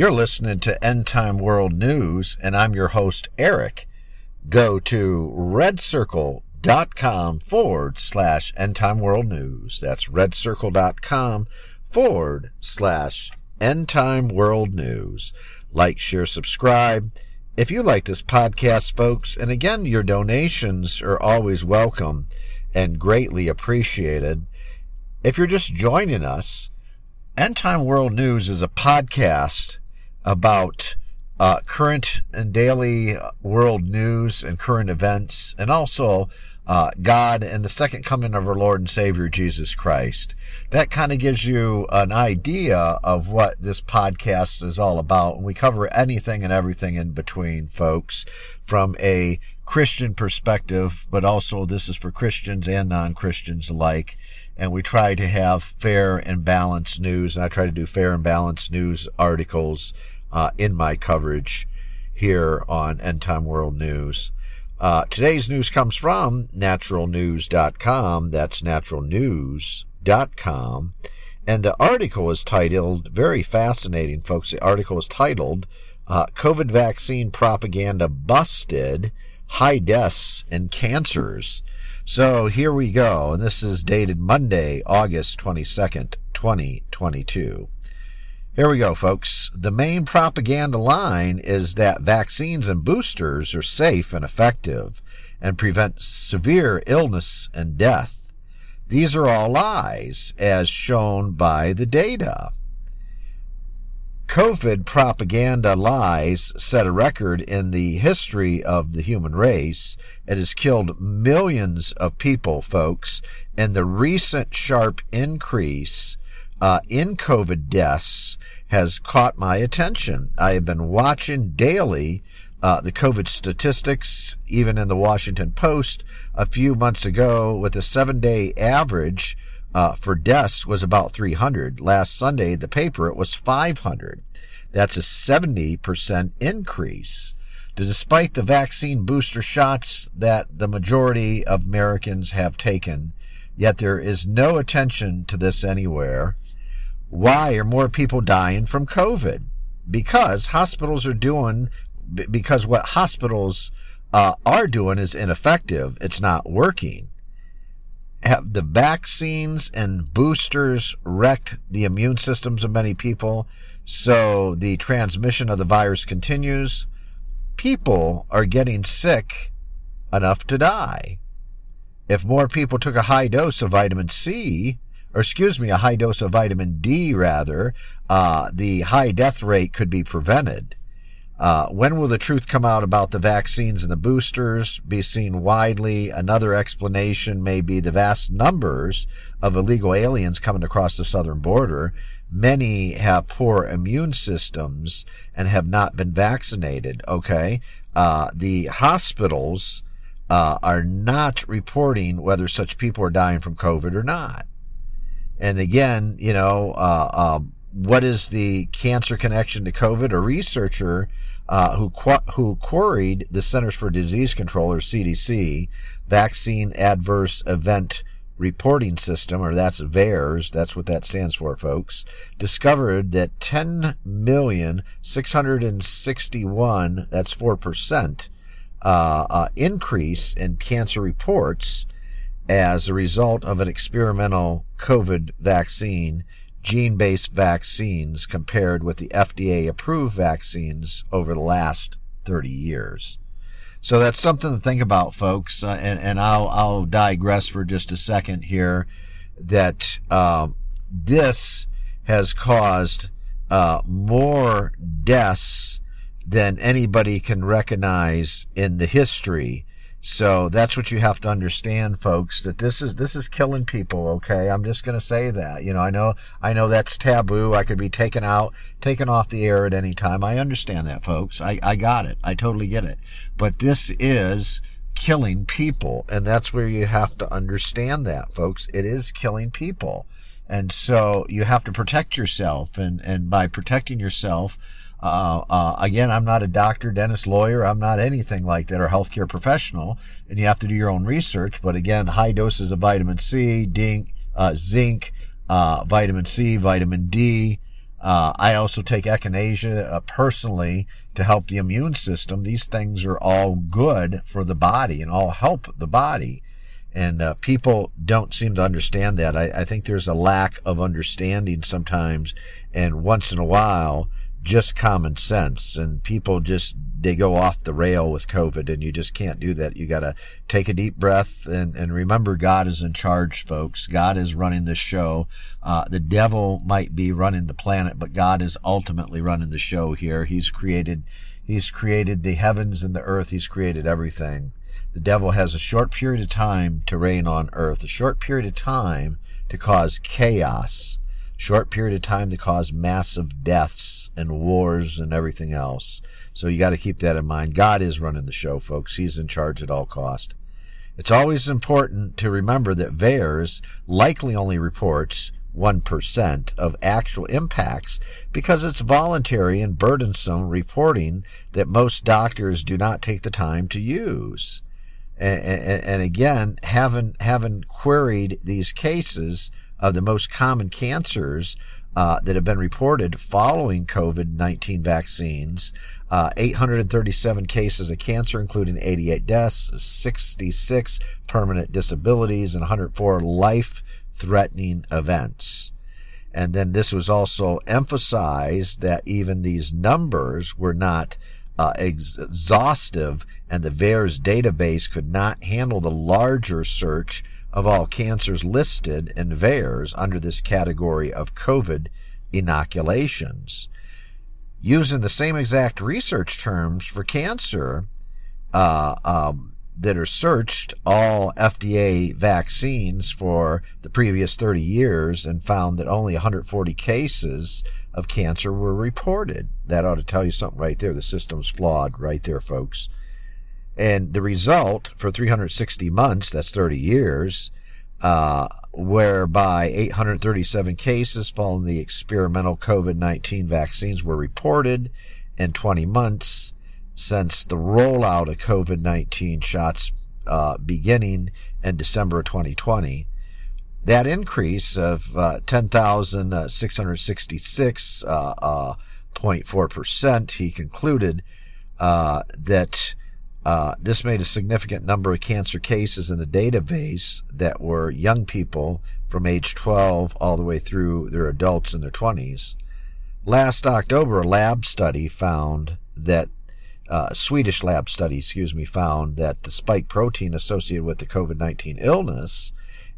You're listening to End Time World News, and I'm your host, Eric. Go to redcircle.com forward slash End Time World News. That's redcircle.com forward slash End Time World News. Like, share, subscribe. If you like this podcast, folks, and again, your donations are always welcome and greatly appreciated. If you're just joining us, End Time World News is a podcast about uh, current and daily world news and current events, and also uh, God and the second coming of our Lord and Savior Jesus Christ. That kind of gives you an idea of what this podcast is all about. And we cover anything and everything in between, folks, from a Christian perspective, but also this is for Christians and non Christians alike. And we try to have fair and balanced news. And I try to do fair and balanced news articles uh, in my coverage here on End Time World News. Uh, today's news comes from naturalnews.com. That's naturalnews.com. And the article is titled, very fascinating, folks. The article is titled, uh, COVID Vaccine Propaganda Busted High Deaths and Cancers. So here we go. And this is dated Monday, August 22nd, 2022. Here we go, folks. The main propaganda line is that vaccines and boosters are safe and effective and prevent severe illness and death. These are all lies, as shown by the data. COVID propaganda lies set a record in the history of the human race. It has killed millions of people, folks, and the recent sharp increase uh, in COVID deaths has caught my attention. I have been watching daily uh, the COVID statistics, even in the Washington Post a few months ago, with a seven day average uh, for deaths was about 300. Last Sunday, the paper, it was 500. That's a 70% increase. Despite the vaccine booster shots that the majority of Americans have taken, yet there is no attention to this anywhere. Why are more people dying from COVID? Because hospitals are doing, because what hospitals uh, are doing is ineffective. It's not working. Have the vaccines and boosters wrecked the immune systems of many people? So the transmission of the virus continues. People are getting sick enough to die. If more people took a high dose of vitamin C, or excuse me, a high dose of vitamin D, rather, uh, the high death rate could be prevented. Uh, when will the truth come out about the vaccines and the boosters be seen widely? Another explanation may be the vast numbers of illegal aliens coming across the southern border. Many have poor immune systems and have not been vaccinated. Okay. Uh, the hospitals uh, are not reporting whether such people are dying from COVID or not. And again, you know, uh, um, what is the cancer connection to COVID? A researcher uh, who who queried the Centers for Disease Control or CDC vaccine adverse event reporting system, or that's VAERS, that's what that stands for, folks, discovered that 10,661, that's 4%, uh, uh, increase in cancer reports as a result of an experimental COVID vaccine, gene based vaccines, compared with the FDA approved vaccines over the last 30 years. So that's something to think about, folks. Uh, and and I'll, I'll digress for just a second here that uh, this has caused uh, more deaths than anybody can recognize in the history So that's what you have to understand, folks, that this is this is killing people, okay? I'm just to say that. You know, I know I know that's taboo. I could be taken out, taken off the air at any time. I understand that, folks. I I got it. I totally get it. But this is killing people, and that's where you have to understand that, folks. It is killing people. And so you have to protect yourself and and by protecting yourself, uh, uh, again, I'm not a doctor, dentist, lawyer. I'm not anything like that or healthcare professional. And you have to do your own research. But again, high doses of vitamin C, dink, uh, zinc, uh, vitamin C, vitamin D. Uh, I also take echinacea uh, personally to help the immune system. These things are all good for the body and all help the body. And people don't seem to understand that. I, I think there's a lack of understanding sometimes. And once in a while, just common sense and people just they go off the rail with covid and you just can't do that. You got to take a deep breath and, and remember god is in charge folks. God is running the show. Uh, the devil might be running the planet but god is ultimately running the show here. He's created he's created the heavens and the earth. He's created everything. The devil has a short period of time to reign on earth a short period of time to cause chaos short period of time to cause massive deaths and wars and everything else. So you got to keep that in mind. God is running the show, folks. He's in charge at all cost. It's always important to remember that VAERS likely only reports 1% of actual impacts because it's voluntary and burdensome reporting that most doctors do not take the time to use. And, and, again, having, having queried these cases of the most common cancers, uh, that have been reported following COVID 19 vaccines. Uh, 837 cases of cancer, including 88 deaths, 66 permanent disabilities, and 104 life threatening events. And then this was also emphasized that even these numbers were not uh, exhaustive, and the VAERS database could not handle the larger search of all cancers listed in VAERS under this category of COVID inoculations. Using the same exact research terms for cancer uh, um, that are searched, all FDA vaccines for the previous 30 years and found that only 140 cases of cancer were reported. That ought to tell you something right there. The system's flawed right there, folks. And the result for 360 months, that's 30 years, uh, whereby 837 cases following the experimental COVID 19 vaccines were reported in 20 months since the rollout of COVID 19 shots uh, beginning in December of 2020. That increase of uh, 10,666.4%, uh, uh, he concluded uh, that uh, this made a significant number of cancer cases in the database that were young people from age 12 all the way through their adults in their 20s. Last October, a lab study found that uh, Swedish lab study, excuse me, found that the spike protein associated with the COVID 19 illness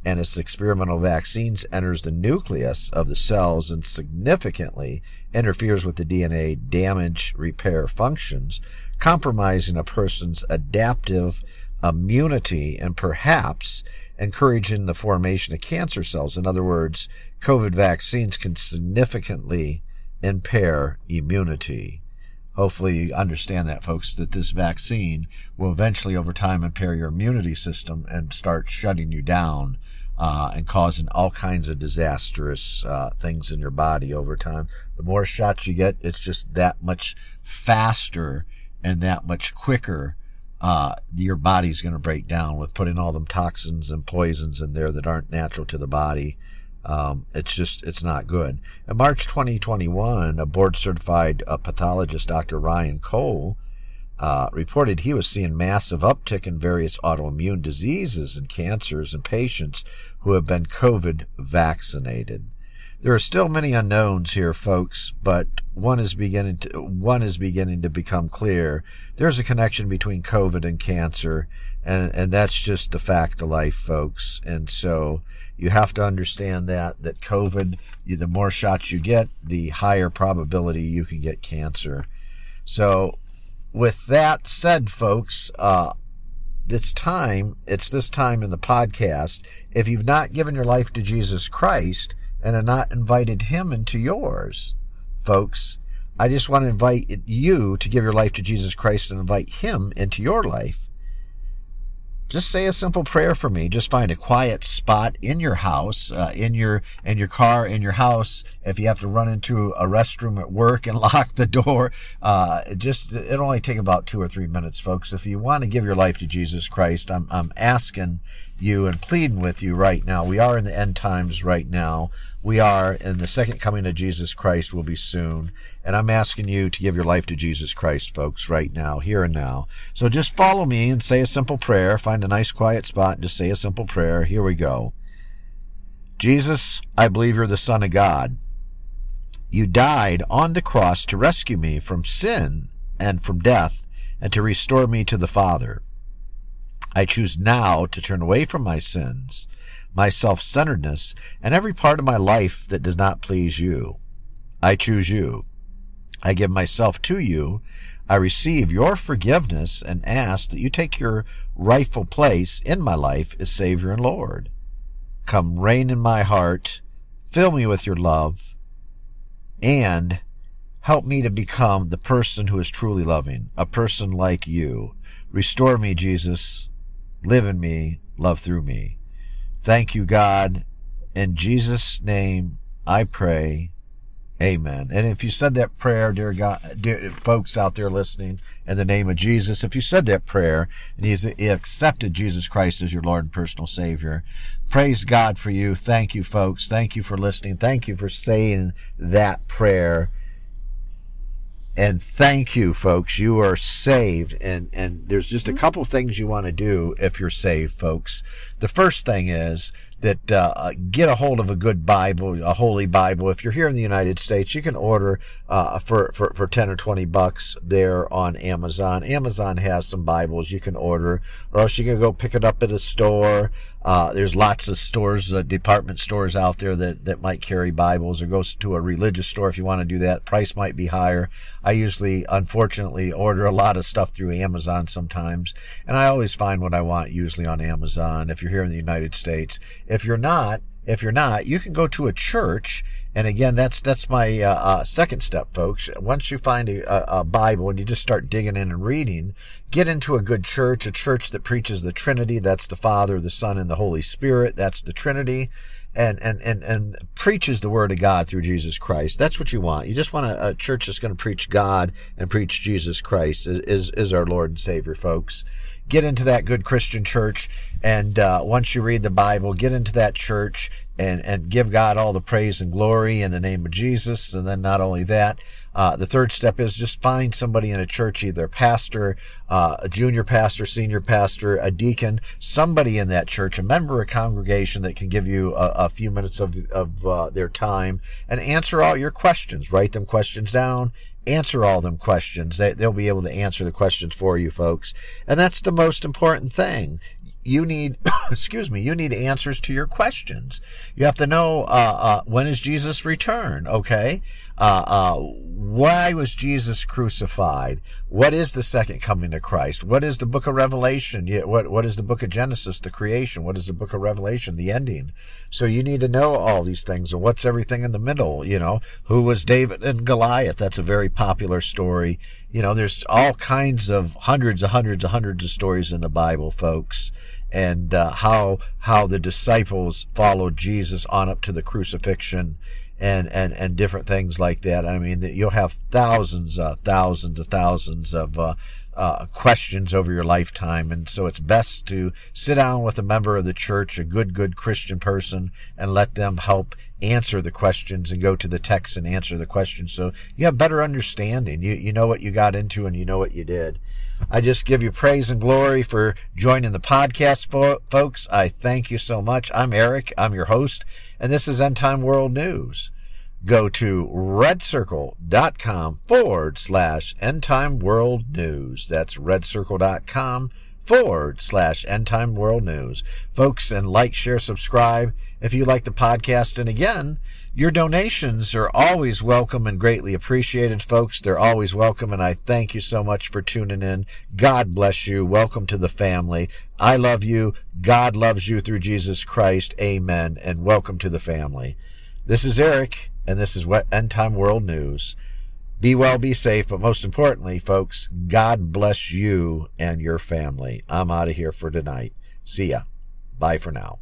and its experimental vaccines enters the nucleus of the cells and significantly interferes with the DNA damage repair functions, compromising a person's adaptive immunity and perhaps encouraging the formation of cancer cells. In other words, COVID vaccines can significantly impair immunity. Hopefully, you understand that, folks, that this vaccine will eventually, over time, impair your immunity system and start shutting you down uh, and causing all kinds of disastrous uh, things in your body over time. The more shots you get, it's just that much faster and that much quicker. Uh, your body's going to break down with putting all them toxins and poisons in there that aren't natural to the body. Um, it's just, it's not good. In March 2021, a board certified uh, pathologist, Dr. Ryan Cole, uh, reported he was seeing massive uptick in various autoimmune diseases and cancers in patients who have been COVID vaccinated. There are still many unknowns here, folks, but one is beginning to one is beginning to become clear. There's a connection between COVID and cancer, and and that's just the fact of life, folks. And so you have to understand that that COVID, the more shots you get, the higher probability you can get cancer. So, with that said, folks, uh, this time, it's this time in the podcast. If you've not given your life to Jesus Christ and have not invited him into yours, folks, I just want to invite you to give your life to Jesus Christ and invite him into your life just say a simple prayer for me. Just find a quiet spot in your house, uh, in your in your car, in your house. If you have to run into a restroom at work and lock the door, uh, just it'll only take about two or three minutes, folks. If you want to give your life to Jesus Christ, I'm I'm asking you and pleading with you right now. We are in the end times right now. We are, and the second coming of Jesus Christ will be soon. And I'm asking you to give your life to Jesus Christ, folks, right now, here and now. So just follow me and say a simple prayer. Find a nice quiet spot and just say a simple prayer. Here we go. Jesus, I believe you're the Son of God. You died on the cross to rescue me from sin and from death and to restore me to the Father. I choose now to turn away from my sins, my self centeredness, and every part of my life that does not please you. I choose you. I give myself to you. I receive your forgiveness and ask that you take your rightful place in my life as Savior and Lord. Come reign in my heart, fill me with your love, and help me to become the person who is truly loving, a person like you. Restore me, Jesus. Live in me, love through me. Thank you, God. In Jesus' name, I pray. Amen. And if you said that prayer, dear God, dear folks out there listening, in the name of Jesus, if you said that prayer and you accepted Jesus Christ as your Lord and personal Savior, praise God for you. Thank you, folks. Thank you for listening. Thank you for saying that prayer and thank you folks. You are saved. And and there's just a mm-hmm. couple things you want to do if you're saved folks. The first thing is that uh, get a hold of a good Bible, a holy Bible. If you're here in the United States, you can order uh, for, for, for 10 or 20 bucks there on Amazon. Amazon has some Bibles you can order, or else you can go pick it up at a store. Uh, there's lots of stores, uh, department stores out there that, that might carry Bibles, or go to a religious store if you want to do that. Price might be higher. I usually, unfortunately, order a lot of stuff through Amazon sometimes, and I always find what I want usually on Amazon. If you're here in the United States, if you're not, if you're not, you can go to a church. And again, that's that's my uh, uh, second step, folks. Once you find a, a, Bible and you just start digging in and reading, get into a good church, a church that preaches the Trinity. That's the Father, the Son, and the Holy Spirit. That's the Trinity. And, and, and, and preaches the word of God through Jesus Christ. That's what you want. You just want a, a church that's going to preach God and preach Jesus Christ is, is our Lord and Savior, folks get into that good Christian church. And uh, once you read the Bible, get into that church and, and give God all the praise and glory in the name of Jesus. And then not only that, uh, the third step is just find somebody in a church, either a pastor, uh, a junior pastor, senior pastor, a deacon, somebody in that church, a member of a congregation that can give you a, a few minutes of, of uh, their time and answer all your questions. Write them questions down answer all them questions. They, they'll be able to answer the questions for you folks. And that's the most important thing you need, excuse me, you need answers to your questions. You have to know, uh, uh, when is Jesus return? Okay. Uh, uh, why was Jesus crucified? What is the second coming of Christ? What is the book of Revelation? What, what is the book of Genesis, the creation? What is the book of Revelation, the ending? So you need to know all these things and what's everything in the middle, you know, who was David and Goliath? That's a very popular story. You know, there's all kinds of hundreds of hundreds of hundreds of stories in the Bible, folks and uh, how how the disciples followed Jesus on up to the crucifixion and and and different things like that. I mean, you'll have thousands, uh, thousands of thousands of uh, uh, questions over your lifetime, and so it's best to sit down with a member of the church, a good, good Christian person, and let them help answer the questions and go to the text and answer the questions, so you have better understanding. You you know what you got into, and you know what you did. I just give you praise and glory for joining the podcast, fo- folks. I thank you so much. I'm Eric. I'm your host, and this is End Time World News. Go to redcircle.com forward slash End Time World News. That's redcircle.com forward slash end time world news. Folks, and like, share, subscribe if you like the podcast. And again, your donations are always welcome and greatly appreciated, folks. They're always welcome. And I thank you so much for tuning in. God bless you. Welcome to the family. I love you. God loves you through Jesus Christ. Amen. And welcome to the family. This is Eric, and this is what End Time World News. Be well, be safe, but most importantly, folks, God bless you and your family. I'm out of here for tonight. See ya. Bye for now.